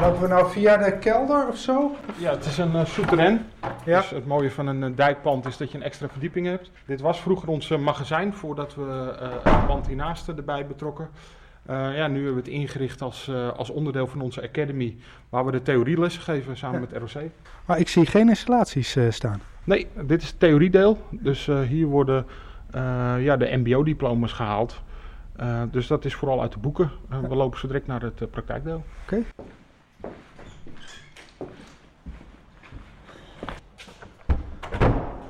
Lopen we nou via de kelder of zo? Ja, het is een uh, souterrain. Ja. Dus het mooie van een uh, dijkpand is dat je een extra verdieping hebt. Dit was vroeger ons uh, magazijn voordat we het pand hiernaast erbij betrokken. ja, nu hebben we het ingericht als, als onderdeel van onze academy, waar we de theorielessen geven samen Ja. met ROC. Maar ik zie geen installaties eh, staan. Nee, dit is het theoriedeel. Dus eh, hier worden eh, ja, de MBO-diploma's gehaald. Eh, dus dat is vooral uit de boeken. Eh, we lopen zo direct naar het eh, praktijkdeel.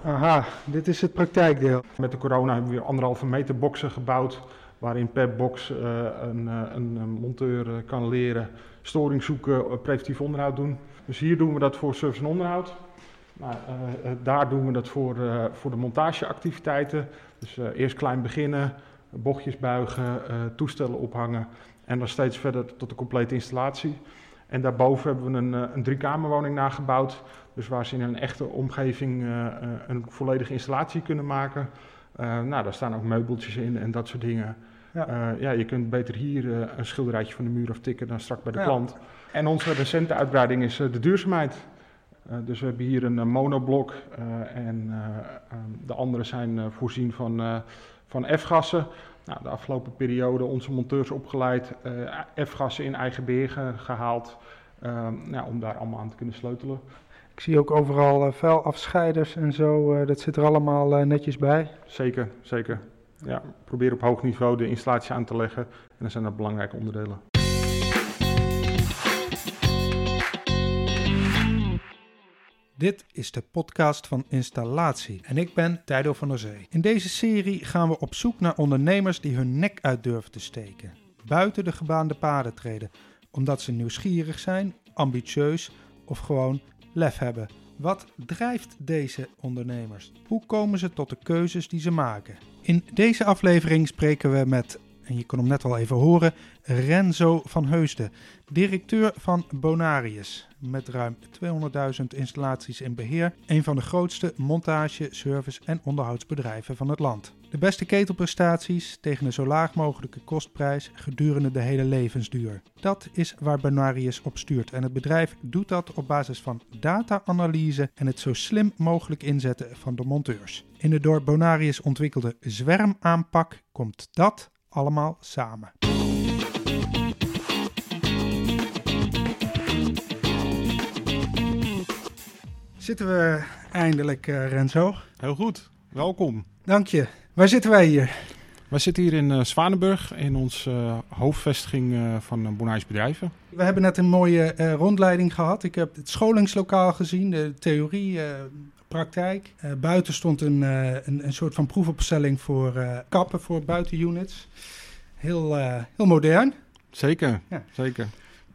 Aha, dit is het praktijkdeel. Met de corona hebben we weer anderhalve meter boxen gebouwd. Waarin per box eh, een, eh, een, een monteur eh, kan leren storing zoeken, preventief onderhoud doen. Dus hier doen we dat voor service en onderhoud. Nou, daar doen we dat voor, voor de montageactiviteiten. Dus eerst klein beginnen, bochtjes buigen, toestellen ophangen. En dan steeds verder tot de complete installatie. En daarboven hebben we een, een driekamerwoning nagebouwd. Dus waar ze in een echte omgeving eh, eh, een volledige installatie kunnen maken. Eh, nou, daar staan ook meubeltjes in en dat soort dingen. Ja. Ja, ja je kunt beter hier een schilderijtje van de muur aftikken dan straks bij de Ja. klant. En onze recente uitbreiding is de duurzaamheid. Dus we hebben hier een monoblok en eh, ehm, de andere zijn voorzien van, van F-gassen. Nou, de afgelopen periode onze monteurs opgeleid, F-gassen in eigen beheer ge- gehaald. ehm, nou, om daar allemaal aan te kunnen sleutelen. Ik zie ook overal eh, vuilafscheiders en zo. eh, dat zit er allemaal eh, netjes bij. Zeker, zeker. Ja, probeer op hoog niveau de installatie aan te leggen. En dan zijn dat belangrijke onderdelen. Dit is de podcast van Installatie en ik ben Tijdo van der Zee. In deze serie gaan we op zoek naar ondernemers die hun nek uit durven te steken. Buiten de gebaande paden treden, omdat ze nieuwsgierig zijn, ambitieus of gewoon lef hebben. Wat drijft deze ondernemers? Hoe komen ze tot de keuzes die ze maken? In deze aflevering spreken we met, en je kon hem net al even horen, Renzo van Heusden, directeur van Bonarius. Met ruim 200.000 installaties in beheer, een van de grootste montage, service en onderhoudsbedrijven van het land. De beste ketelprestaties tegen een zo laag mogelijke kostprijs gedurende de hele levensduur. Dat is waar Bonarius op stuurt en het bedrijf doet dat op basis van data-analyse en het zo slim mogelijk inzetten van de monteurs. In de door Bonarius ontwikkelde zwermaanpak komt dat allemaal samen. Zitten we eindelijk, eh, Renzo? Heel goed, welkom. Dank je. Waar zitten wij hier? Wij zitten hier in eh, Zwanenburg in onze eh, hoofdvestiging eh, van uh, Bonais Bedrijven. We hebben net een mooie rondleiding gehad. Ik heb het scholingslokaal gezien, de theorie, praktijk. Buiten stond een, een, een soort van proefopstelling voor kappen voor buitenunits. Heel, heel modern. Zeker, Ja. zeker.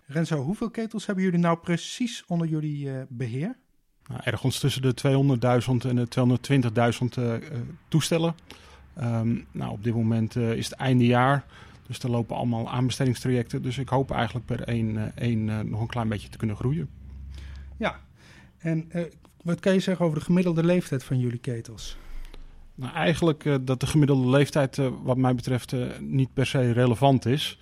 Renzo, hoeveel ketels hebben jullie nou precies onder jullie eh, beheer? Nou, ergens tussen de 200.000 en de 220.000 eh, eh, toestellen. Ehm, nou, op dit moment eh, is het einde jaar, dus er lopen allemaal aanbestedingstrajecten. Dus ik hoop eigenlijk per één, eh, één eh, nog een klein beetje te kunnen groeien. Ja. En eh, wat kan je zeggen over de gemiddelde leeftijd van jullie ketels? Nou, eigenlijk eh, dat de gemiddelde leeftijd, eh, wat mij betreft, eh, niet per se relevant is.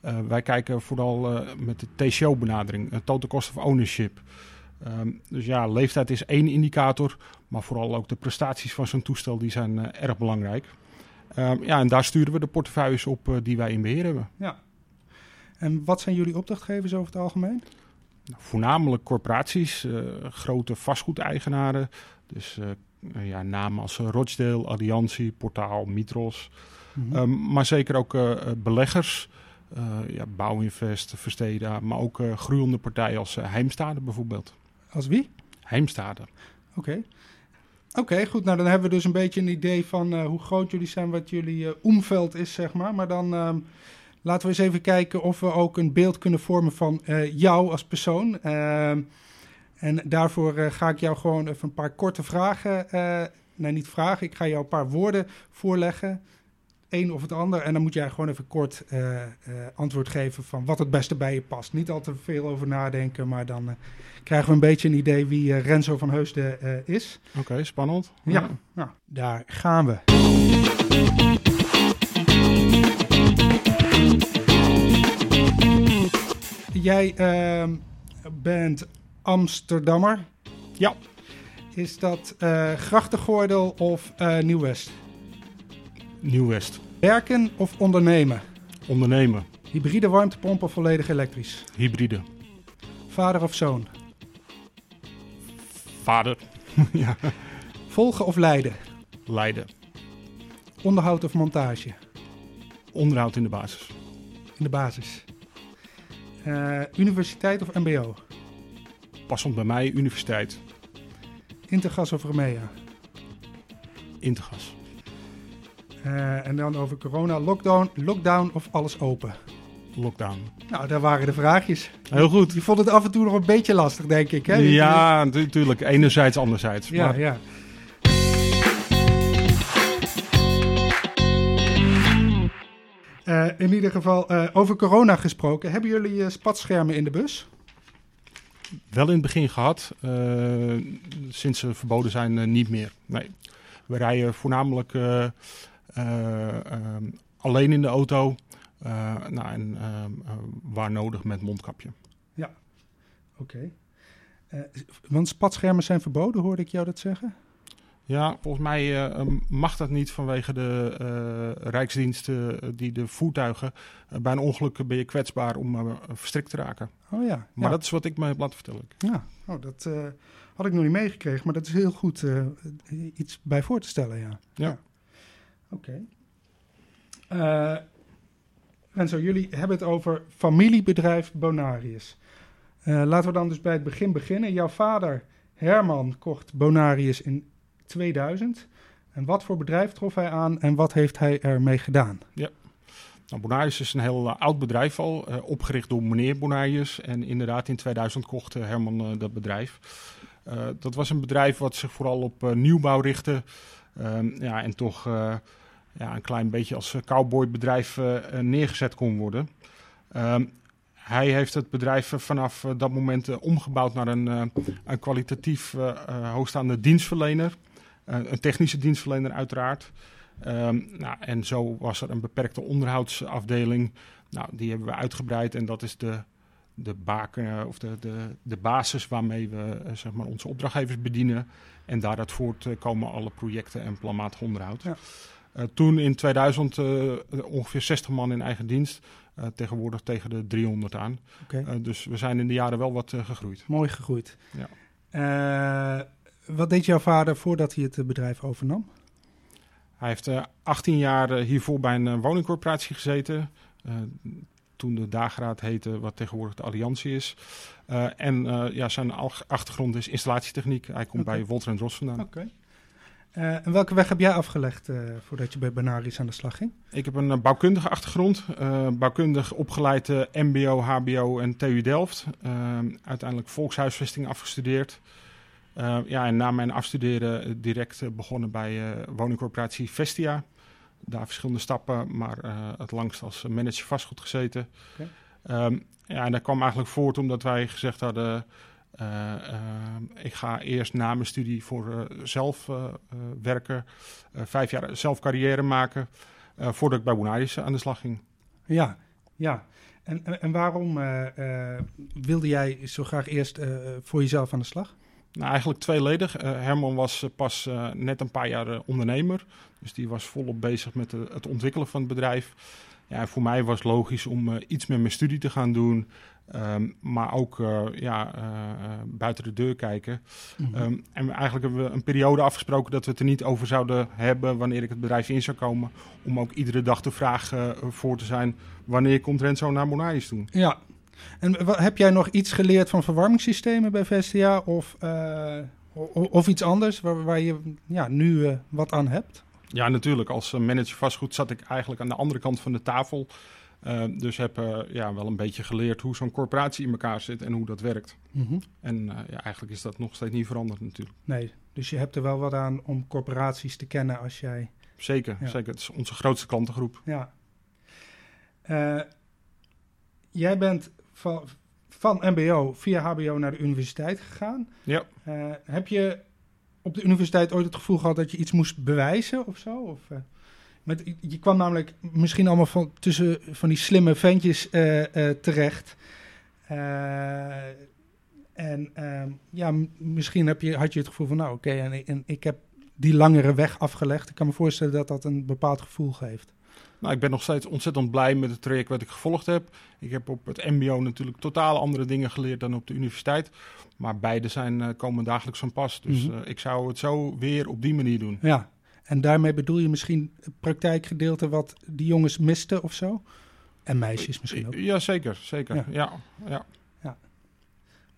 Eh, wij kijken vooral eh, met de TCO-benadering, uh, Total Cost of Ownership. Ehm, dus ja, leeftijd is één indicator, maar vooral ook de prestaties van zo'n toestel die zijn eh, erg belangrijk. Ehm, ja, en daar sturen we de portefeuilles op eh, die wij in beheer hebben. En wat zijn jullie opdrachtgevers over het algemeen? Nou, voornamelijk corporaties, eh, grote vastgoedeigenaren. Dus eh, ja, namen als Rochdale, Alliantie, Portaal, Mitros. Mhm. Um, maar zeker ook uh, beleggers, uh, ja, Bouwinvest, Versteda, maar ook uh, groeiende partijen als uh, Heimstade bijvoorbeeld. Als wie? Heimstade. Oké. Oké, goed. Nou, dan hebben we dus een beetje een idee van uh, hoe groot jullie zijn, wat jullie uh, omveld is, zeg maar. Maar dan uh, laten we eens even kijken of we ook een beeld kunnen vormen van uh, jou als persoon. Ehm, en daarvoor ga ik jou gewoon even een paar korte vragen. Nee, niet vragen. Ik ga jou een paar woorden voorleggen. Eén of het ander. En dan moet jij gewoon even kort uh, uh, antwoord geven van wat het beste bij je past. Niet al te veel over nadenken, maar dan uh, krijgen we een beetje een idee wie Renzo van Heusden is. Oké, okay, spannend. Ja, ja, nou, daar gaan we. Jij uh, bent Amsterdammer. Ja. Is dat Grachtengordel of uh, Nieuw-West? Werken of ondernemen? Ondernemen. Hybride warmtepomp of volledig elektrisch? Hybride. Vader of zoon? Vader. ja. Volgen of leiden? Leiden. Onderhoud of montage? Onderhoud in de basis. In de basis. Uh, universiteit of MBO? Passend bij mij, universiteit. Intergas of Remea? Intergas. Uh, en dan over corona, lockdown, lockdown of alles open? Lockdown. Nou, daar waren de vraagjes. Heel goed. Je vond het af en toe nog een beetje lastig, denk ik. Hè? Ja, natuurlijk. Enerzijds, anderzijds. Ja, maar... ja. Uh, in ieder geval, uh, over corona gesproken. Hebben jullie spatschermen in de bus? Wel in het begin gehad. sinds ze verboden zijn, niet meer. Nee. We rijden voornamelijk alleen in de auto. nou, en waar nodig met mondkapje. Ja, oké. Okay. want spatschermen zijn verboden, hoorde ik jou dat zeggen? Ja, volgens mij uh, mag dat niet vanwege de uh, rijksdiensten die de voertuigen. Uh, bij een ongeluk ben je kwetsbaar om verstrikt te raken. Oh ja. Maar ja. dat is wat ik me heb laten vertellen. Ja, oh, dat had ik nog niet meegekregen, maar dat is heel goed iets bij voor te stellen, ja. Ja. ja. Oké. Okay. Renzo, jullie hebben het over familiebedrijf Bonarius. laten we dan dus bij het begin beginnen. Jouw vader Herman kocht Bonarius in 2000. En wat voor bedrijf trof hij aan en wat heeft hij ermee gedaan? Ja. Nou, Bonarius is een heel uh, oud bedrijf al, uh, opgericht door meneer Bonarius. En inderdaad in 2000 kocht uh, Herman dat bedrijf. dat was een bedrijf wat zich vooral op nieuwbouw richtte. Ehm, ja, en toch ja, een klein beetje als cowboybedrijf neergezet kon worden. Um, hij heeft het bedrijf vanaf dat moment omgebouwd naar een, een kwalitatief hoogstaande dienstverlener. een technische dienstverlener uiteraard. Um, nou, en zo was er een beperkte onderhoudsafdeling. Nou, die hebben we uitgebreid en dat is de, de baken of de, de, de basis waarmee we zeg maar, onze opdrachtgevers bedienen. En daaruit voortkomen alle projecten en planmatig onderhoud. Ja. Uh, toen in 2000 uh, ongeveer 60 man in eigen dienst. Uh, tegenwoordig tegen de 300 aan. Okay. dus we zijn in de jaren wel wat gegroeid. Mooi gegroeid. Ja. wat deed jouw vader voordat hij het bedrijf overnam? Hij heeft 18 jaar hiervoor bij een woningcorporatie gezeten. Toen de dageraad heette, wat tegenwoordig de Alliantie is. en ja, zijn achtergrond is installatietechniek. Hij komt okay. bij Wolter en Drost vandaan. Okay. Uh, en welke weg heb jij afgelegd uh, voordat je bij Benaris aan de slag ging? Ik heb een uh, bouwkundige achtergrond. bouwkundig opgeleid MBO, HBO en TU Delft. uiteindelijk volkshuisvesting afgestudeerd. ja, en na mijn afstuderen direct begonnen bij woningcorporatie Vestia. Daar verschillende stappen, maar het langst als manager vastgoed gezeten. Okay. Um, ja, en dat kwam eigenlijk voort omdat wij gezegd hadden... Uh, uh, ik ga eerst na mijn studie voor uh, zelf werken, vijf jaar zelf carrière maken, voordat ik bij Bonaris aan de slag ging. Ja, ja. En, en, en waarom wilde jij zo graag eerst voor jezelf aan de slag? Nou, eigenlijk tweeledig. Herman was pas net een paar jaar ondernemer, dus die was volop bezig met het ontwikkelen van het bedrijf. Ja, voor mij was het logisch om uh, iets met mijn studie te gaan doen. Um, maar ook uh, ja, uh, buiten de deur kijken. Mm -hmm. um, en eigenlijk hebben we een periode afgesproken dat we het er niet over zouden hebben wanneer ik het bedrijf in zou komen. Om ook iedere dag de vraag voor te zijn: wanneer komt Renzo naar Monais toe? Ja. En heb jij nog iets geleerd van verwarmingssystemen bij Vestia of, of iets anders waar, waar je ja, nu wat aan hebt? Ja, natuurlijk. Als manager vastgoed zat ik eigenlijk aan de andere kant van de tafel. Uh, dus heb uh, ja, wel een beetje geleerd hoe zo'n corporatie in elkaar zit en hoe dat werkt. Mm -hmm. En uh, ja, eigenlijk is dat nog steeds niet veranderd natuurlijk. Nee, dus je hebt er wel wat aan om corporaties te kennen als jij... Zeker, ja. zeker. Het is onze grootste klantengroep. Ja. jij bent van, van mbo via hbo naar de universiteit gegaan. Ja. heb je op de universiteit ooit het gevoel gehad dat je iets moest bewijzen of zo? Of, uh, met, je kwam namelijk misschien allemaal van, tussen van die slimme ventjes uh, uh, terecht. En ehm, ja, misschien heb je, had je het gevoel van, nou oké, en, en ik heb die langere weg afgelegd. Ik kan me voorstellen dat dat een bepaald gevoel geeft. Nou, ik ben nog steeds ontzettend blij met het traject wat ik gevolgd heb. Ik heb op het MBO natuurlijk totaal andere dingen geleerd dan op de universiteit. Maar beide zijn, eh, komen dagelijks van pas. Dus Mhm. eh, ik zou het zo weer op die manier doen. Ja, en daarmee bedoel je misschien het praktijkgedeelte wat die jongens misten of zo? En meisjes misschien ook. Ja, zeker. zeker. Ja. Ja. Ja,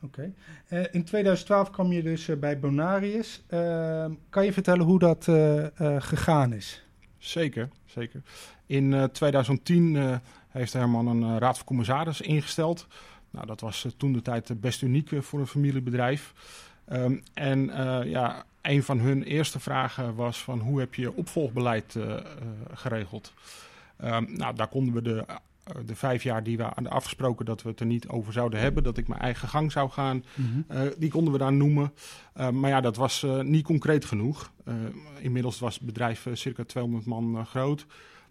Oké. Eh, in 2012 kwam je dus eh, bij Bonarius. Ehm, kan je vertellen hoe dat eh, eh, gegaan is? Zeker, zeker. In eh, 2010 eh, heeft Herman een eh, raad van commissaris ingesteld. Nou, dat was eh, toen de tijd eh, best uniek eh, voor een familiebedrijf. Ehm, en eh, ja, een van hun eerste vragen was van hoe heb je opvolgbeleid eh, eh, geregeld? Ehm, nou, daar konden we de, eh, de vijf jaar die we hadden afgesproken dat we het er niet over zouden hebben, dat ik mijn eigen gang zou gaan, eh, die konden we daar noemen. Eh, maar ja, dat was eh, niet concreet genoeg. Eh, inmiddels was het bedrijf eh, circa 200 man eh, groot.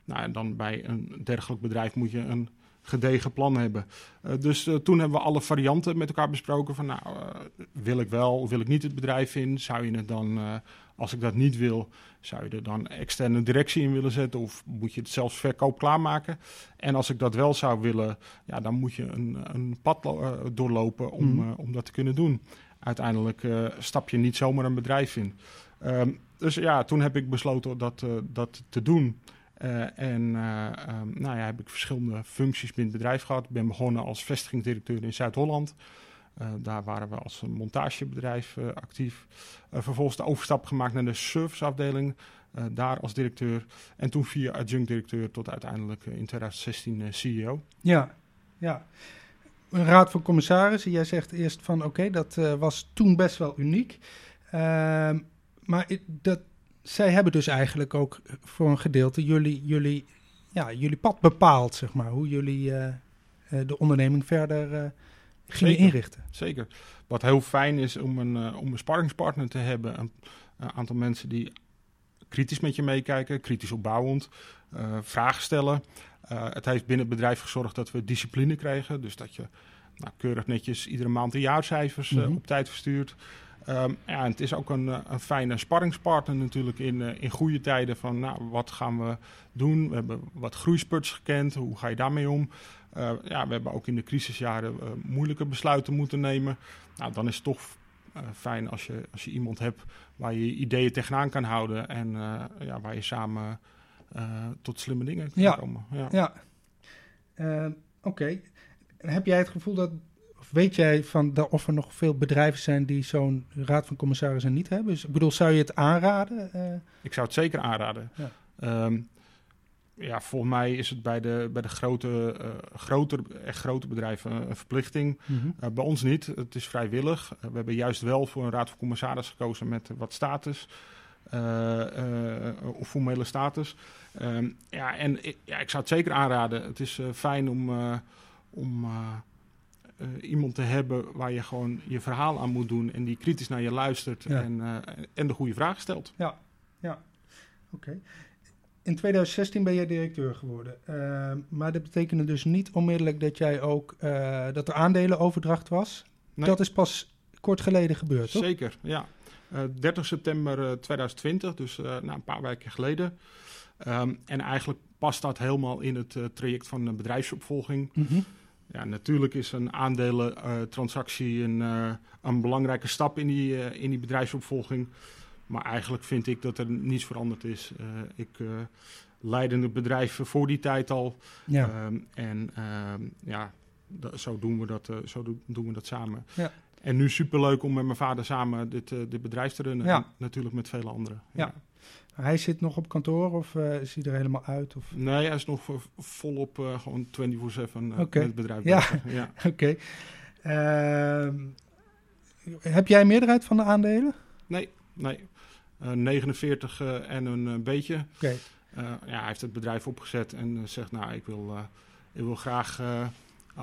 Nou, en dan bij een dergelijk bedrijf moet je een gedegen plan hebben. Eh, dus eh, toen hebben we alle varianten met elkaar besproken. Van nou, eh, wil ik wel of wil ik niet het bedrijf in? Zou je het dan, eh, als ik dat niet wil, zou je er dan externe directie in willen zetten? Of moet je het zelfs verkoop klaarmaken? En als ik dat wel zou willen, ja, dan moet je een, een pad eh, doorlopen om, Mhm. eh, om dat te kunnen doen. Uiteindelijk eh, stap je niet zomaar een bedrijf in. Ehm, dus ja, toen heb ik besloten dat, dat te doen. En eh, ehm, nou ja, heb ik verschillende functies binnen het bedrijf gehad. Ik ben begonnen als vestigingsdirecteur in Zuid-Holland. Eh, daar waren we als montagebedrijf eh, actief. Eh, vervolgens de overstap gemaakt naar de serviceafdeling. daar als directeur. En toen via adjunct-directeur tot uiteindelijk in 2016 eh, CEO. Ja, ja. Een raad van commissarissen. Jij zegt eerst van oké, dat was toen best wel uniek. Ehm, maar dat, zij hebben dus eigenlijk ook voor een gedeelte jullie, jullie, ja, jullie pad bepaald, zeg maar. Hoe jullie de onderneming verder gingen Zeker. inrichten. Zeker. Wat heel fijn is om een, eh, om een sparringspartner te hebben. Een, een aantal mensen die kritisch met je meekijken, kritisch opbouwend, eh, vragen stellen. Eh, het heeft binnen het bedrijf gezorgd dat we discipline kregen. Dus dat je nou, keurig netjes iedere maand de jaarcijfers eh, Mhm. op tijd verstuurt. Ehm, ja, en het is ook een, eh, een fijne sparringspartner natuurlijk in, eh, in goede tijden. Van nou, wat gaan we doen? We hebben wat groeispurts gekend. Hoe ga je daarmee om? Eh, ja, we hebben ook in de crisisjaren eh, moeilijke besluiten moeten nemen. Nou, dan is het toch eh, fijn als je, als je iemand hebt waar je ideeën tegenaan kan houden. En ja, waar je samen tot slimme dingen kan Ja. komen. Ja. Ja. Oké. Heb jij het gevoel dat, of weet jij van dat of er nog veel bedrijven zijn die zo'n raad van commissarissen niet hebben? Dus ik bedoel, zou je het aanraden? Ik zou het zeker aanraden. Ja. Ehm, ja, volgens mij is het bij de, bij de grote, eh groter, echt grote bedrijven een verplichting. Eh, bij ons niet. Het is vrijwillig. Eh, we hebben juist wel voor een raad van commissaris gekozen met wat status. of formele status. Ehm, ja, en ik, ja, ik zou het zeker aanraden. Het is fijn om, om iemand te hebben waar je gewoon je verhaal aan moet doen. En die kritisch naar je luistert Ja. en, en de goede vraag stelt. Oké. In 2016 ben jij directeur geworden. Ehm, maar dat betekende dus niet onmiddellijk dat jij ook eh, dat er aandelenoverdracht was. Nee. Dat is pas kort geleden gebeurd, toch? Zeker, ja. Eh 30 september eh, 2020, dus eh, na een paar weken geleden. Ehm, en eigenlijk past dat helemaal in het traject van de bedrijfsopvolging. Mhm. Ja, natuurlijk is een aandelentransactie een, een belangrijke stap in die, in die bedrijfsopvolging. Maar eigenlijk vind ik dat er niets veranderd is. Eh, ik eh leidde het bedrijf voor die tijd al. Ja. Ehm, en ehm, ja, zo, doen we dat, eh, zo do- doen we dat samen. Ja. En nu superleuk om met mijn vader samen dit, dit bedrijf te runnen. Ja. Natuurlijk met vele anderen. Ja. Hij zit nog op kantoor of eh, is hij er helemaal uit? Of... Nee, hij is nog vo- volop gewoon 24-7 eh, Oké. met het bedrijf Ja. Ja. Oké. Ehm, heb jij meerderheid van de aandelen? Nee, nee. Eh, 49 eh, en een eh, beetje. Eh, ja, hij heeft het bedrijf opgezet en eh, zegt, nou, ik wil, eh, ik wil graag, eh,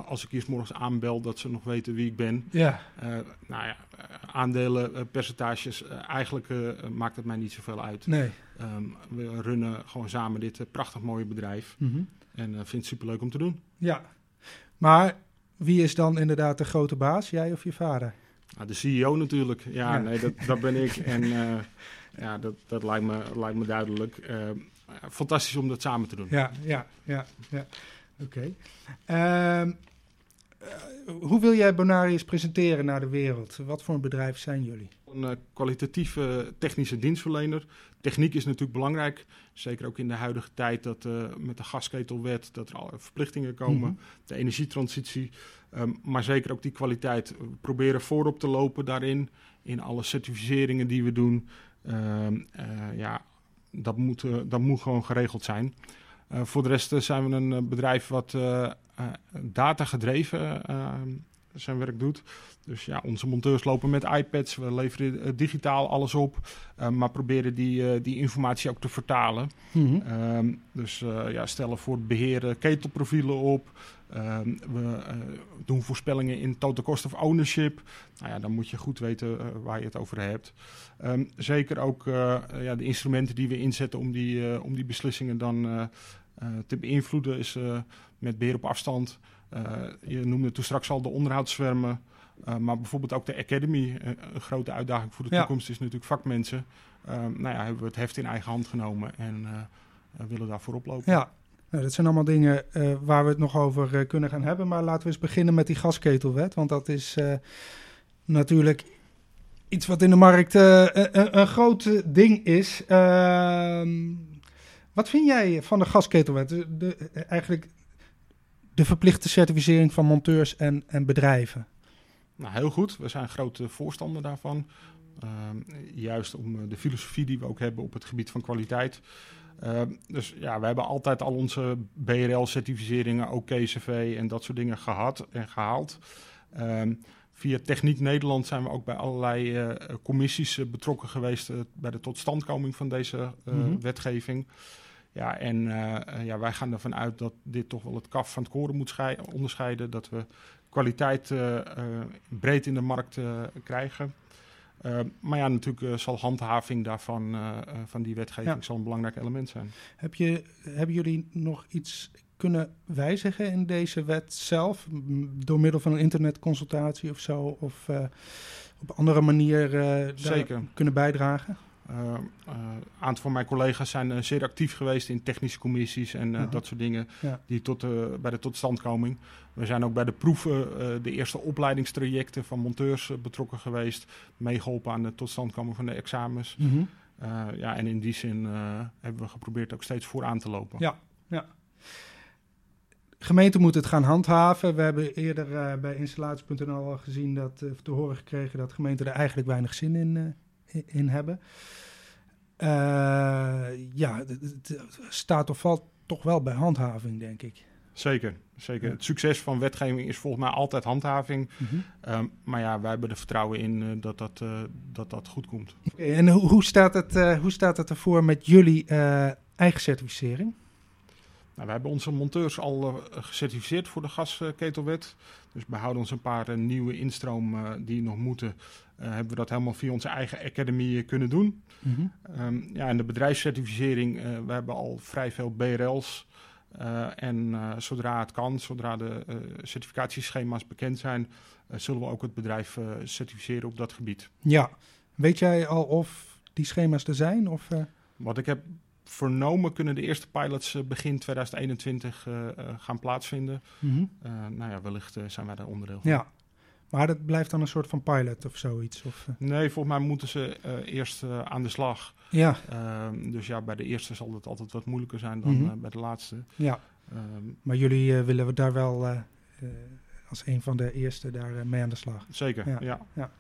als ik hier 's morgens aanbel, dat ze nog weten wie ik ben. Ja. Eh, nou ja, eh, aandelen, eh, percentages, eh, eigenlijk eh, maakt het mij niet zoveel uit. Nee. Ehm, we runnen gewoon samen dit eh, prachtig mooie bedrijf Mhm. en eh vind het superleuk om te doen. Ja. Maar wie is dan inderdaad de grote baas? Jij of je vader? Nou, de CEO natuurlijk. Ja, Ja. nee, dat, dat ben ik. En eh, ja, dat, dat lijkt, me, lijkt me duidelijk. Eh, fantastisch om dat samen te doen. Ja, ja, ja, ja. Oké. Ehm, eh, hoe wil jij Bonarius presenteren naar de wereld? Wat voor een bedrijf zijn jullie? Een eh, kwalitatieve technische dienstverlener. Techniek is natuurlijk belangrijk. Zeker ook in de huidige tijd dat eh, met de gasketelwet dat er al verplichtingen komen. Mhm. De energietransitie. Ehm, maar zeker ook die kwaliteit. We proberen voorop te lopen daarin. In alle certificeringen die we doen. Ehm, eh, ja, dat moet, eh, dat moet gewoon geregeld zijn. Eh, voor de rest zijn we een bedrijf wat data gedreven eh, zijn werk doet. Dus ja, onze monteurs lopen met iPads. We leveren digitaal alles op. maar proberen die, die informatie ook te vertalen. Mhm. Ehm, dus ja, stellen voor het beheren ketelprofielen op. Ehm, we eh, doen voorspellingen in total cost of ownership. Nou ja, dan moet je goed weten eh, waar je het over hebt. Ehm, zeker ook eh, ja, de instrumenten die we inzetten om die, om die beslissingen dan te beïnvloeden is met beheer op afstand. Je noemde toen straks al de onderhoudszwermen. Maar bijvoorbeeld ook de Academy. Een grote uitdaging voor de Ja. toekomst is natuurlijk vakmensen. Ehm, nou ja, hebben we het heft in eigen hand genomen en willen daar voorop lopen. Ja, nou, dat zijn allemaal dingen eh, waar we het nog over eh, kunnen gaan hebben. Maar laten we eens beginnen met die gasketelwet. Want dat is eh, natuurlijk iets wat in de markt een, een- groot ding is. Ehm, wat vind jij van de gasketelwet? De, eigenlijk de verplichte certificering van monteurs en, en bedrijven. Nou, heel goed. We zijn grote voorstander daarvan. Ehm, juist om de filosofie die we ook hebben op het gebied van kwaliteit. Ehm, dus ja, we hebben altijd al onze BRL-certificeringen, ook KCV en dat soort dingen gehad en gehaald. Ehm, via Techniek Nederland zijn we ook bij allerlei eh, commissies eh, betrokken geweest eh, bij de totstandkoming van deze eh, Mhm. wetgeving. Ja, en eh, eh, ja, wij gaan ervan uit dat dit toch wel het kaf van het koren moet schei- onderscheiden. Dat we kwaliteit eh, eh, breed in de markt eh, krijgen. Eh, maar ja, natuurlijk eh, zal handhaving daarvan, eh, eh, van die wetgeving Ja. zal een belangrijk element zijn. Heb je, hebben jullie nog iets kunnen wijzigen in deze wet zelf? Door middel van een internetconsultatie of zo? Of op andere manier Zeker. kunnen bijdragen? Eh, eh, Een aantal van mijn collega's zijn eh, zeer actief geweest in technische commissies en Aha. dat soort dingen Ja. die tot, bij de totstandkoming. We zijn ook bij de proeven, de eerste opleidingstrajecten van monteurs betrokken geweest, meegeholpen aan de totstandkoming van de examens. Mhm. Ja, en in die zin hebben we geprobeerd ook steeds vooraan te lopen. Ja. Gemeente moet het gaan handhaven. We hebben eerder bij installaties.nl al gezien dat te horen gekregen dat gemeenten er eigenlijk weinig zin in, in, hebben. Eh, ja, het- staat of valt toch wel bij handhaving, denk ik. Zeker, zeker. Ja. Het succes van wetgeving is volgens mij altijd handhaving. Ehm, maar ja, wij hebben er vertrouwen in eh, dat, dat, eh, dat dat goed komt. En hoe, hoe, staat het, hoe staat het ervoor met jullie eigen certificering? Nou, we hebben onze monteurs al gecertificeerd voor de gasketelwet. Dus we houden ons een paar nieuwe instroom die nog moeten. Eh, hebben we dat helemaal via onze eigen academy eh, kunnen doen. Ehm, ja, en de bedrijfscertificering, eh, we hebben al vrij veel BRL's. en zodra het kan, zodra de certificatieschema's bekend zijn, zullen we ook het bedrijf certificeren op dat gebied. Ja, weet jij al of die schema's er zijn? Of, Wat ik heb vernomen, kunnen de eerste pilots begin 2021 eh, eh, gaan plaatsvinden. mhm. Eh, nou ja, wellicht zijn wij daar onderdeel van. Ja, maar dat blijft dan een soort van pilot of zoiets? Of, eh, Nee, volgens mij moeten ze eh, eerst eh, aan de slag. ja, Ehm, dus ja, bij de eerste zal het altijd wat moeilijker zijn dan Mhm. bij de laatste. ja, Ehm, maar jullie willen we daar wel als een van de eerste daar mee aan de slag. zeker, Ja. ja.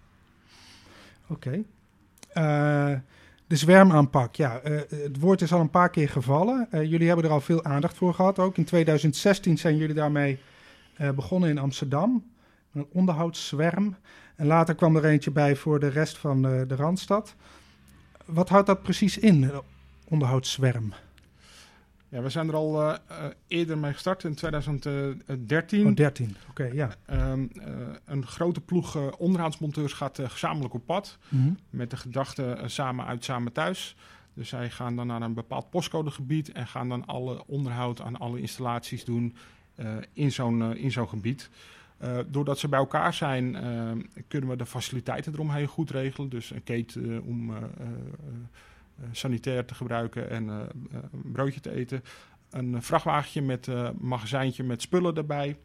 Oké. De zwermaanpak, ja, het woord is al een paar keer gevallen. Jullie hebben er al veel aandacht voor gehad ook. In 2016 zijn jullie daarmee begonnen in Amsterdam. Een onderhoudszwerm. En later kwam er eentje bij voor de rest van eh, de Randstad. Wat houdt dat precies in, onderhoudszwerm? Ja, we zijn er al eh, eh, eerder mee gestart in 2013. Oh, 13. Oké, ja. Ehm, eh, een grote ploeg onderhoudsmonteurs gaat gezamenlijk op pad. Mhm. Met de gedachte samen uit, samen thuis. Dus zij gaan dan naar een bepaald postcodegebied en gaan dan alle onderhoud aan alle installaties doen in zo'n in zo'n gebied. Uh, doordat ze bij elkaar zijn, uh, kunnen we de faciliteiten eromheen goed regelen. Dus een keten om uh, sanitair te gebruiken en een broodje te eten. Een vrachtwagentje met magazijntje met spullen erbij.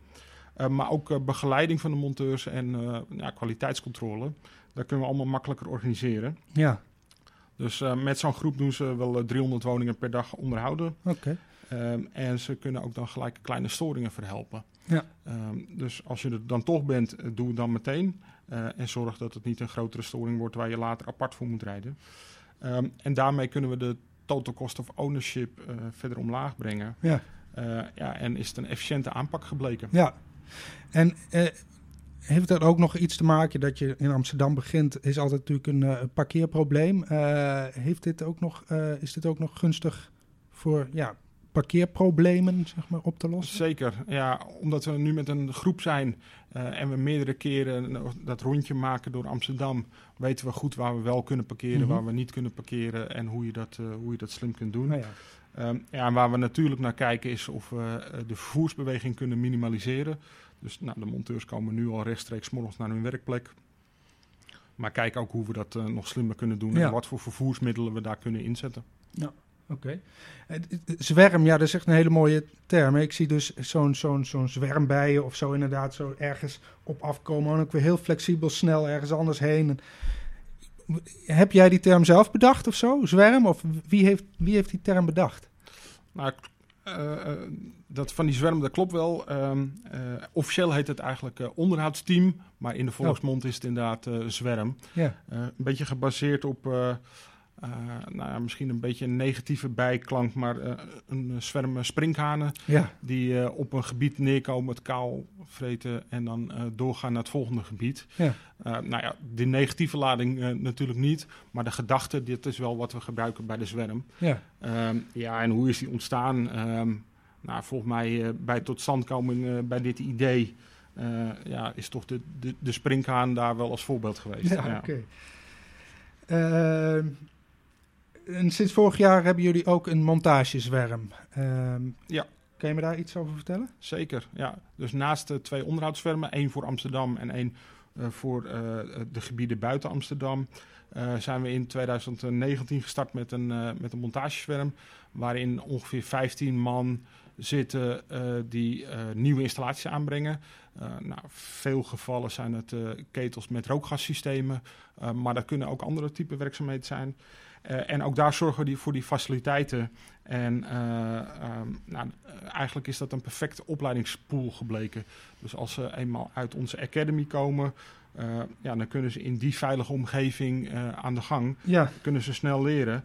maar ook begeleiding van de monteurs en ja, kwaliteitscontrole. Dat kunnen we allemaal makkelijker organiseren. Ja. Dus met zo'n groep doen ze wel 300 woningen per dag onderhouden. Oké. Um, en ze kunnen ook dan gelijk kleine storingen verhelpen. Ja. Um, dus als je er dan toch bent, eh, doe het dan meteen. Uh, en zorg dat het niet een grotere storing wordt waar je later apart voor moet rijden. Um, en daarmee kunnen we de total cost of ownership uh, verder omlaag brengen. Ja. ja, en is het een efficiënte aanpak gebleken. Ja. En heeft dat ook nog iets te maken dat je in Amsterdam begint, is altijd natuurlijk een parkeerprobleem. heeft dit ook nog, is dit ook nog gunstig voor ja, parkeerproblemen zeg maar, op te lossen? Zeker, ja, omdat we nu met een groep zijn uh, en we meerdere keren dat rondje maken door Amsterdam, weten we goed waar we wel kunnen parkeren, mm -hmm. waar we niet kunnen parkeren en hoe je dat, uh, hoe je dat slim kunt doen. Nou ja. Um, ja, en waar we natuurlijk naar kijken is of we uh, de vervoersbeweging kunnen minimaliseren. Dus nou, de monteurs komen nu al rechtstreeks morgens naar hun werkplek. Maar kijk ook hoe we dat nog slimmer kunnen doen Ja. en wat voor vervoersmiddelen we daar kunnen inzetten. Ja. Oké. Okay. Zwerm, ja, dat is echt een hele mooie term. Ik zie dus zo'n zo'n zo'n zwermbijen of zo inderdaad zo ergens op afkomen. En ook weer heel flexibel, snel ergens anders heen. Heb jij die term zelf bedacht of zo, zwerm? Of wie heeft, wie heeft die term bedacht? Nou, uh, dat van die zwerm, dat klopt wel. Uh, officieel heet het eigenlijk uh, onderhoudsteam, maar in de volksmond oh. is het inderdaad zwerm. Ja. een beetje gebaseerd op nou ja, misschien een beetje een negatieve bijklank, maar uh, een zwerm sprinkhanen ja. die uh, op een gebied neerkomen, het kaal vreten en dan doorgaan naar het volgende gebied. Ja. nou ja, de negatieve lading natuurlijk niet, maar de gedachte, dit is wel wat we gebruiken bij de zwerm. Ja, ehm, ja en hoe is die ontstaan? Um, nou, volgens mij bij totstandkoming bij dit idee ja, is toch de, de, de sprinkhaan daar wel als voorbeeld geweest. Ja, ja. oké. Okay. En sinds vorig jaar hebben jullie ook een montagezwerm. Um, ja. Kan je me daar iets over vertellen? Zeker, ja. Dus naast de twee onderhoudszwermen, één voor Amsterdam en één uh, voor uh, de gebieden buiten Amsterdam, uh, zijn we in 2019 gestart met een, met een montagezwerm, waarin ongeveer 15 man zitten die nieuwe installaties aanbrengen. nou, veel gevallen zijn het ketels met rookgassystemen, maar dat kunnen ook andere type werkzaamheden zijn. Uh, en ook daar zorgen we die voor die faciliteiten. En uh, um, nou, eigenlijk is dat een perfecte opleidingspool gebleken. Dus als ze eenmaal uit onze academy komen, uh, ja, dan kunnen ze in die veilige omgeving aan de gang. Ja. Kunnen ze snel leren.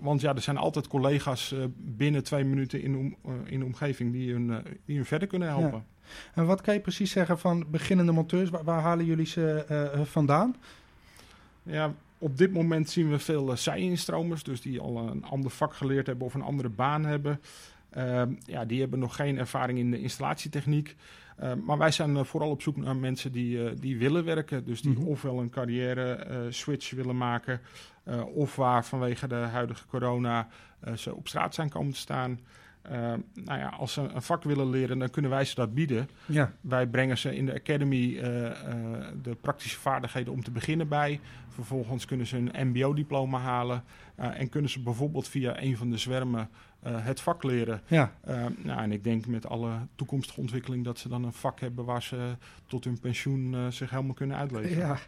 want ja, er zijn altijd collega's binnen twee minuten in, om, in de omgeving die hun, die hun verder kunnen helpen. Ja. En wat kan je precies zeggen van beginnende monteurs? Waar, waar halen jullie ze vandaan? Ja, op dit moment zien we veel uh, zij-instromers, dus die al een ander vak geleerd hebben of een andere baan hebben. Uh, ja, die hebben nog geen ervaring in de installatietechniek. Uh, maar wij zijn vooral op zoek naar mensen die, die willen werken. Dus die mm-hmm. ofwel een carrière switch willen maken, of waar vanwege de huidige corona ze op straat zijn komen te staan. Uh, nou ja, als ze een vak willen leren, dan kunnen wij ze dat bieden. Ja. Wij brengen ze in de academy uh, uh, de praktische vaardigheden om te beginnen bij. Vervolgens kunnen ze een mbo-diploma halen. en kunnen ze bijvoorbeeld via een van de zwermen het vak leren. Ja. nou, en ik denk met alle toekomstige ontwikkeling dat ze dan een vak hebben waar ze tot hun pensioen zich helemaal kunnen uitleven. Ja.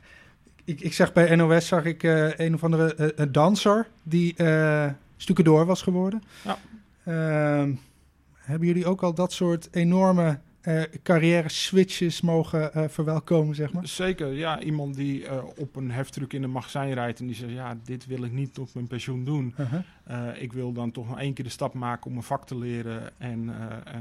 Ik, ik zeg bij NOS zag ik een of andere danser die stukken door was geworden. Ja. Uh, hebben jullie ook al dat soort enorme uh, carrière switches mogen uh, verwelkomen, zeg maar? Zeker, ja. Iemand die uh, op een heftruck in een magazijn rijdt en die zegt, ja, dit wil ik niet tot mijn pensioen doen. -huh. ik wil dan toch nog één keer de stap maken om een vak te leren en,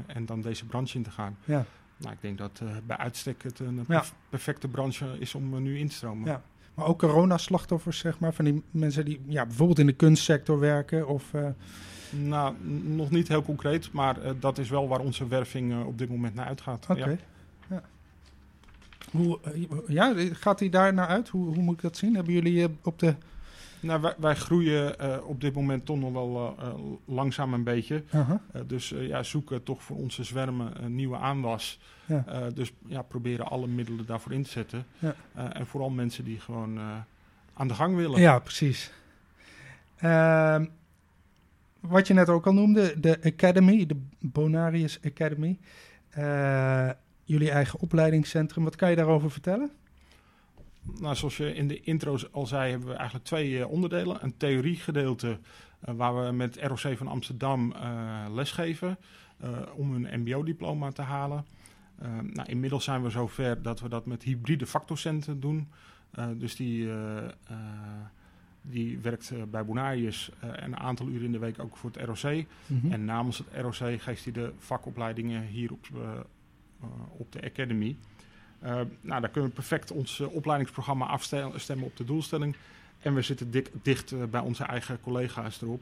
en dan deze branche in te gaan. Ja. Nou, ik denk dat bij uitstek het een ja. perfecte branche is om nu in te stromen. Ja. Maar ook corona-slachtoffers, zeg maar, van die mensen die ja, bijvoorbeeld in de kunstsector werken of... Nou, nog niet heel concreet, maar uh, dat is wel waar onze werving uh, op dit moment naar uitgaat. Oké. Okay. Ja. Ja. Hoe, uh, ja, gaat hij daar naar uit? Hoe, hoe, moet ik dat zien? Hebben jullie op de Nou, wij, wij groeien uh, op dit moment toch nog wel uh, langzaam een beetje. Uh-huh. dus ja, zoeken toch voor onze zwermen een nieuwe aanwas. Ja. dus ja, proberen alle middelen daarvoor in te zetten. Ja. en vooral mensen die gewoon aan de gang willen. Ja, precies. Wat je net ook al noemde, de Academy, de Bonarius Academy. jullie eigen opleidingscentrum. Wat kan je daarover vertellen? Nou, zoals je in de intro al zei, hebben we eigenlijk twee uh, onderdelen. Een theoriegedeelte uh, waar we met ROC van Amsterdam lesgeven om een mbo-diploma te halen. nou, inmiddels zijn we zover dat we dat met hybride vakdocenten doen. dus die, die werkt bij Bonarius een aantal uren in de week ook voor het ROC. Mhm. En namens het ROC geeft hij de vakopleidingen hier op, op de Academy. Nou, daar kunnen we perfect ons opleidingsprogramma afstemmen op de doelstelling. En we zitten dik, dicht bij onze eigen collega's erop.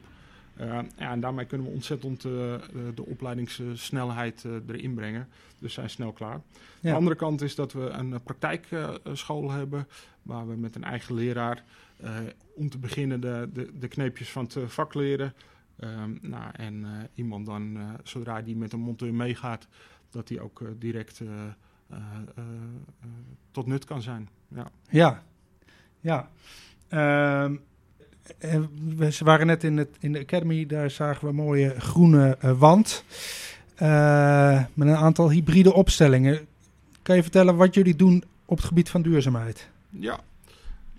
Ja, en daarmee kunnen we ontzettend de opleidingssnelheid erin brengen. Dus zijn snel klaar. Ja. De andere kant is dat we een praktijkschool hebben. Waar we met een eigen leraar om te beginnen de, de, de kneepjes van het vak leren. nou, en iemand dan, zodra die met een monteur meegaat, dat hij ook direct uh, tot nut kan zijn. Ja, ja. ja. Ehm, we waren net in, het, in de Academy, daar zagen we een mooie groene wand met een aantal hybride opstellingen. Kan je vertellen wat jullie doen op het gebied van duurzaamheid? Ja,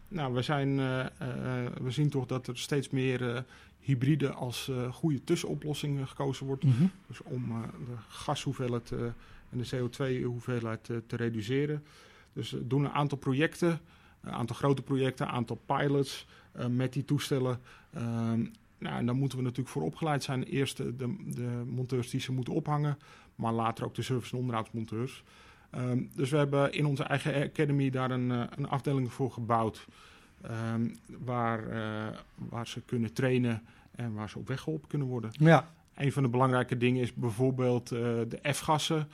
nou, we, zijn, we zien toch dat er steeds meer hybride als goede tussenoplossing gekozen wordt. Mm -hmm. Dus om de gashoeveelheid en de CO2-hoeveelheid te, te reduceren. Dus we doen een aantal projecten, een aantal grote projecten, een aantal pilots uh, met die toestellen. Uh, nou, en dan moeten we natuurlijk voor opgeleid zijn. Eerst de, de, monteurs die ze moeten ophangen, maar later ook de service- en onderhoudsmonteurs. Um, dus we hebben in onze eigen academy daar een, uh, een afdeling voor gebouwd. Um, waar, uh, waar ze kunnen trainen en waar ze op weg geholpen kunnen worden. Ja. Een van de belangrijke dingen is bijvoorbeeld uh, de F-gassen.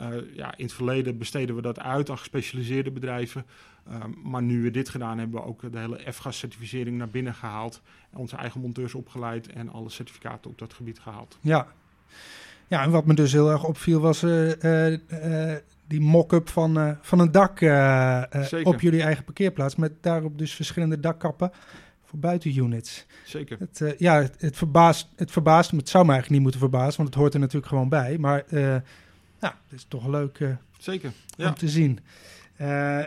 Uh, ja, in het verleden besteden we dat uit aan gespecialiseerde bedrijven. Uh, maar nu we dit gedaan hebben, we ook de hele F-gas-certificering naar binnen gehaald. Onze eigen monteurs opgeleid en alle certificaten op dat gebied gehaald. Ja, ja en wat me dus heel erg opviel was uh, die mock-up van, van een dak op jullie eigen parkeerplaats. Met daarop dus verschillende dakkappen voor buitenunits. Zeker. Het, ja, het, het, verbaast, het verbaast me. Het zou me eigenlijk niet moeten verbazen, want het hoort er natuurlijk gewoon bij. Maar nou, het is toch leuk Zeker, ja. om te zien.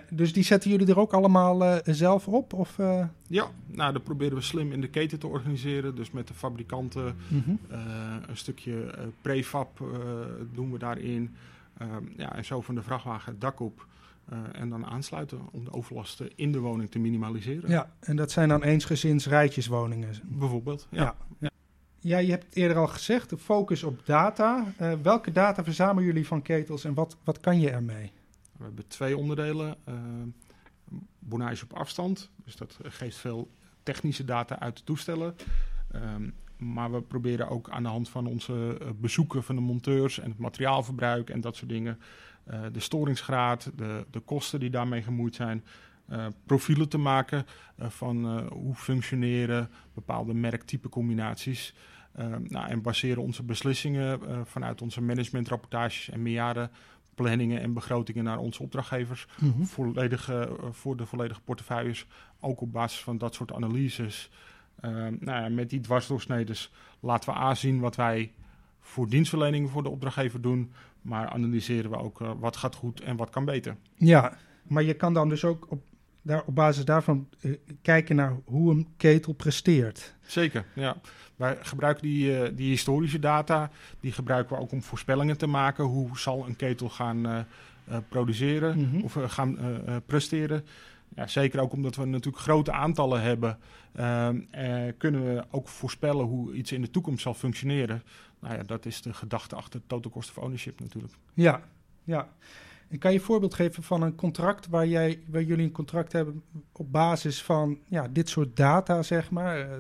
Dus die zetten jullie er ook allemaal zelf op? Of, Ja, nou, dat proberen we slim in de keten te organiseren. Dus met de fabrikanten mm -hmm. een stukje prefab doen we daarin. ja, en zo van de vrachtwagen het dak op. En dan aansluiten om de overlasten in de woning te minimaliseren. Ja, en dat zijn dan eensgezins rijtjeswoningen. Bijvoorbeeld, ja. ja. ja. ja je hebt eerder al gezegd, de focus op data. Welke data verzamelen jullie van ketels en wat, wat kan je ermee? We hebben twee onderdelen. Uh, bonage op afstand, dus dat geeft veel technische data uit de toestellen. Um, maar we proberen ook aan de hand van onze bezoeken van de monteurs en het materiaalverbruik en dat soort dingen, uh, de storingsgraad, de, de kosten die daarmee gemoeid zijn, profielen te maken van hoe functioneren bepaalde merktype combinaties. nou, en baseren onze beslissingen vanuit onze managementrapportages en meerjarenplanningen en begrotingen naar onze opdrachtgevers mm -hmm. volledige, voor de volledige portefeuilles, ook op basis van dat soort analyses. Uh, nou ja, met die dwarsdoorsnedes laten we aanzien wat wij voor dienstverlening voor de opdrachtgever doen. Maar analyseren we ook uh, wat gaat goed en wat kan beter. Ja, maar je kan dan dus ook op, daar, op basis daarvan uh, kijken naar hoe een ketel presteert. Zeker, ja. Wij gebruiken die, uh, die historische data, die gebruiken we ook om voorspellingen te maken. Hoe zal een ketel gaan produceren Mhm. of gaan presteren? Ja, zeker ook omdat we natuurlijk grote aantallen hebben, uh, kunnen we ook voorspellen hoe iets in de toekomst zal functioneren. Nou ja, dat is de gedachte achter total cost of ownership natuurlijk. Ja, ja. En kan je een voorbeeld geven van een contract waar, jij, waar jullie een contract hebben op basis van ja, dit soort data, zeg maar? Uh,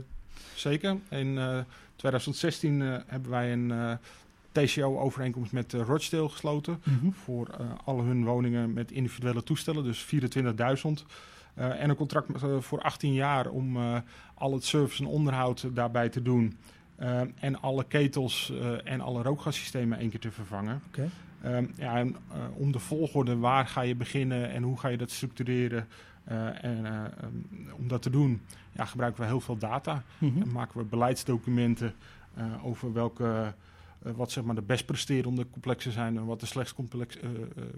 Zeker. In uh, 2016 uh, hebben wij een uh, TCO-overeenkomst met Rochdale gesloten. Mm -hmm. Voor alle hun woningen met individuele toestellen, dus 24.000. Uh, en een contract voor 18 jaar om al het service en onderhoud daarbij te doen. en alle ketels en alle rookgassystemen één keer te vervangen. Okay. Ja, en, om de volgorde, waar ga je beginnen en hoe ga je dat structureren? en om dat te doen, ja, gebruiken we heel veel data. Mhm. En maken we beleidsdocumenten over welke wat zeg maar de best presterende complexen zijn en wat de slechts complex, uh,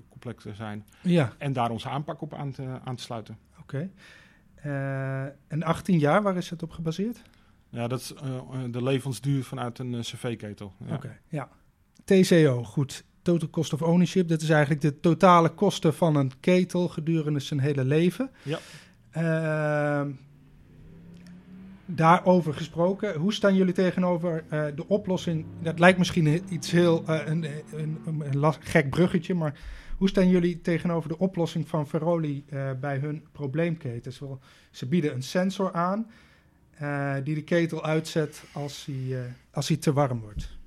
complexen zijn. Ja. En daar onze aanpak op aan te, aan te sluiten. Oké. Okay. en 18 jaar, waar is het op gebaseerd? Ja, dat is de levensduur vanuit een cv-ketel. Ja. Oké, ja. TCO, goed. Total cost of ownership, dat is eigenlijk de totale kosten van een ketel gedurende zijn hele leven. Ja. Ehm, Daarover gesproken, hoe staan jullie tegenover uh, de oplossing? Dat lijkt misschien iets heel uh, een, een, een, gek bruggetje, maar hoe staan jullie tegenover de oplossing van Veroli uh, bij hun probleemketens? Wel, ze bieden een sensor aan die de ketel uitzet als hij, als hij te warm wordt.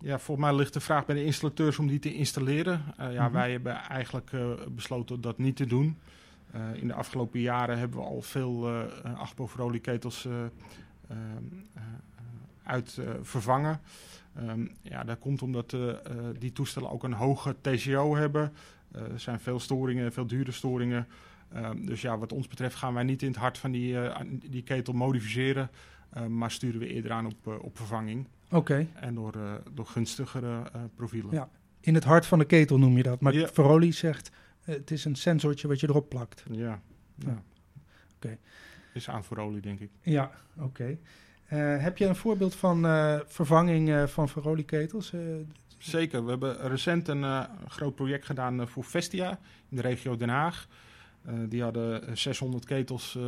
Ja, volgens mij ligt de vraag bij de installateurs om die te installeren. ja, mm -hmm. Wij hebben eigenlijk besloten dat niet te doen. Uh, in de afgelopen jaren hebben we al veel uh, achtbovenolieketels uh, uit vervangen. Um, ja, dat komt omdat die toestellen ook een hoge TCO hebben. er zijn veel storingen, veel dure storingen. Um, dus ja, wat ons betreft gaan wij niet in het hart van die, die ketel modificeren. Maar sturen we eerder aan op, op vervanging. Oké. Okay. En door, door gunstigere profielen. Ja, in het hart van de ketel noem je dat. Maar ja. Veroli zegt het is een sensortje wat je erop plakt. Ja. ja. Oké. Okay. Is aan voor olie, denk ik. Ja, oké. Okay. Uh, heb je een voorbeeld van uh, vervanging uh, van verolieketels? Zeker. We hebben recent een groot project gedaan voor Vestia in de regio Den Haag. Die hadden 600 ketels,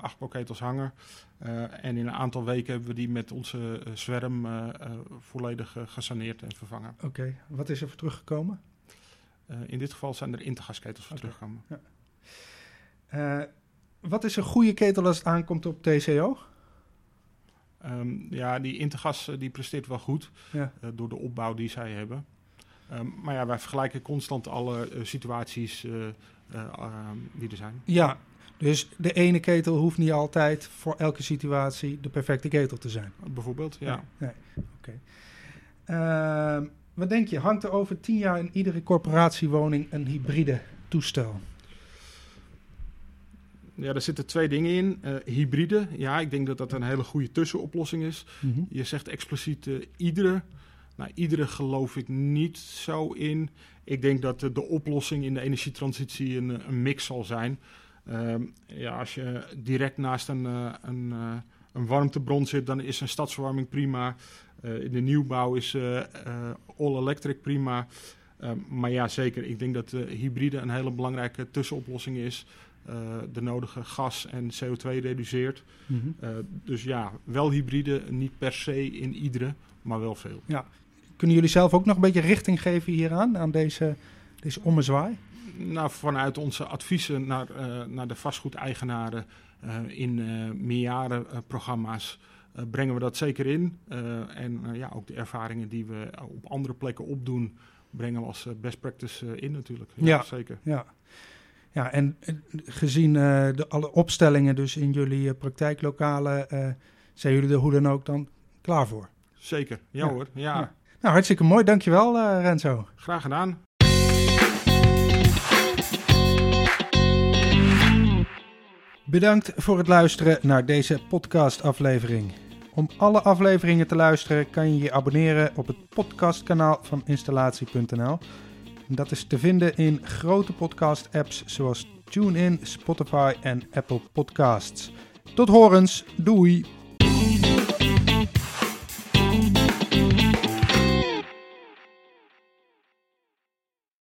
achtbalketels hangen. en in een aantal weken hebben we die met onze zwerm volledig gesaneerd en vervangen. Oké. Okay. Wat is er voor teruggekomen? In dit geval zijn er intergasketels voor okay. teruggekomen. Ja. Wat is een goede ketel als het aankomt op TCO? Um, ja, die intergas die presteert wel goed ja. uh, door de opbouw die zij hebben. Um, maar ja, wij vergelijken constant alle situaties die er zijn. Ja, dus de ene ketel hoeft niet altijd voor elke situatie de perfecte ketel te zijn. Bijvoorbeeld, ja. Nee, nee. oké. Okay. Ehm, wat denk je, hangt er over tien jaar in iedere corporatiewoning een hybride toestel? Ja, er zitten twee dingen in. Uh, hybride, ja, ik denk dat dat een hele goede tussenoplossing is. Mm -hmm. Je zegt expliciet uh, iedere. Nou, iedere geloof ik niet zo in. Ik denk dat de oplossing in de energietransitie een, een mix zal zijn. ja, als je direct naast een, een, een warmtebron zit, dan is een stadsverwarming prima. Uh, in de nieuwbouw is uh, uh, all electric prima. maar ja, zeker. Ik denk dat hybride een hele belangrijke tussenoplossing is. de nodige gas- en CO2 reduceert. Mm -hmm. dus ja, wel hybride, niet per se in iedere, maar wel veel. Ja. Kunnen jullie zelf ook nog een beetje richting geven hieraan, aan deze, deze ommezwaai? Nou, vanuit onze adviezen naar, naar de vastgoedeigenaren in meerjarenprogramma's. Uh, brengen we dat zeker in. En ja, ook de ervaringen die we op andere plekken opdoen, brengen we als best practice in natuurlijk. Ja, ja, zeker. Ja, ja en gezien de, alle opstellingen dus in jullie praktijklokalen, zijn jullie er hoe dan ook dan klaar voor? Zeker, ja, ja. hoor. Ja. ja. Nou, hartstikke mooi. Dankjewel Renzo. Graag gedaan. Bedankt voor het luisteren naar deze podcastaflevering. Om alle afleveringen te luisteren kan je je abonneren op het podcastkanaal van installatie.nl. Dat is te vinden in grote podcast-apps zoals TuneIn, Spotify en Apple Podcasts. Tot horens, doei!